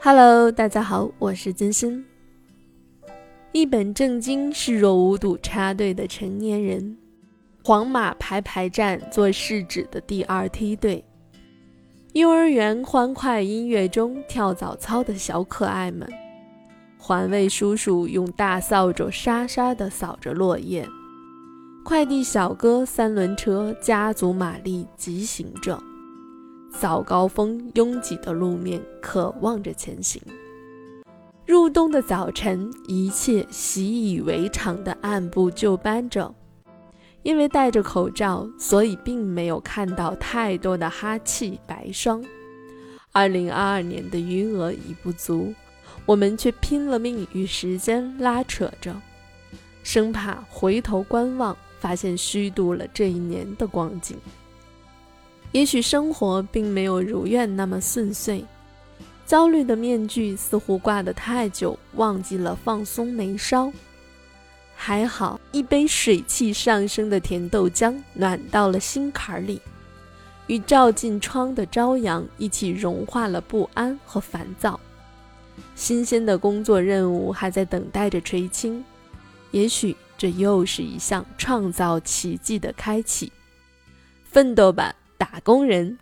Hello，大家好，我是金星。一本正经、视若无睹插队的成年人，黄马排排站做试纸的第二梯队，幼儿园欢快音乐中跳早操的小可爱们，环卫叔叔用大扫帚沙沙地扫着落叶，快递小哥三轮车加足马力疾行着。早高峰，拥挤的路面，渴望着前行。入冬的早晨，一切习以为常的按部就班着。因为戴着口罩，所以并没有看到太多的哈气白霜。二零二二年的余额已不足，我们却拼了命与时间拉扯着，生怕回头观望，发现虚度了这一年的光景。也许生活并没有如愿那么顺遂，焦虑的面具似乎挂得太久，忘记了放松眉梢。还好，一杯水汽上升的甜豆浆暖到了心坎里，与照进窗的朝阳一起融化了不安和烦躁。新鲜的工作任务还在等待着垂青，也许这又是一项创造奇迹的开启。奋斗吧！打工人。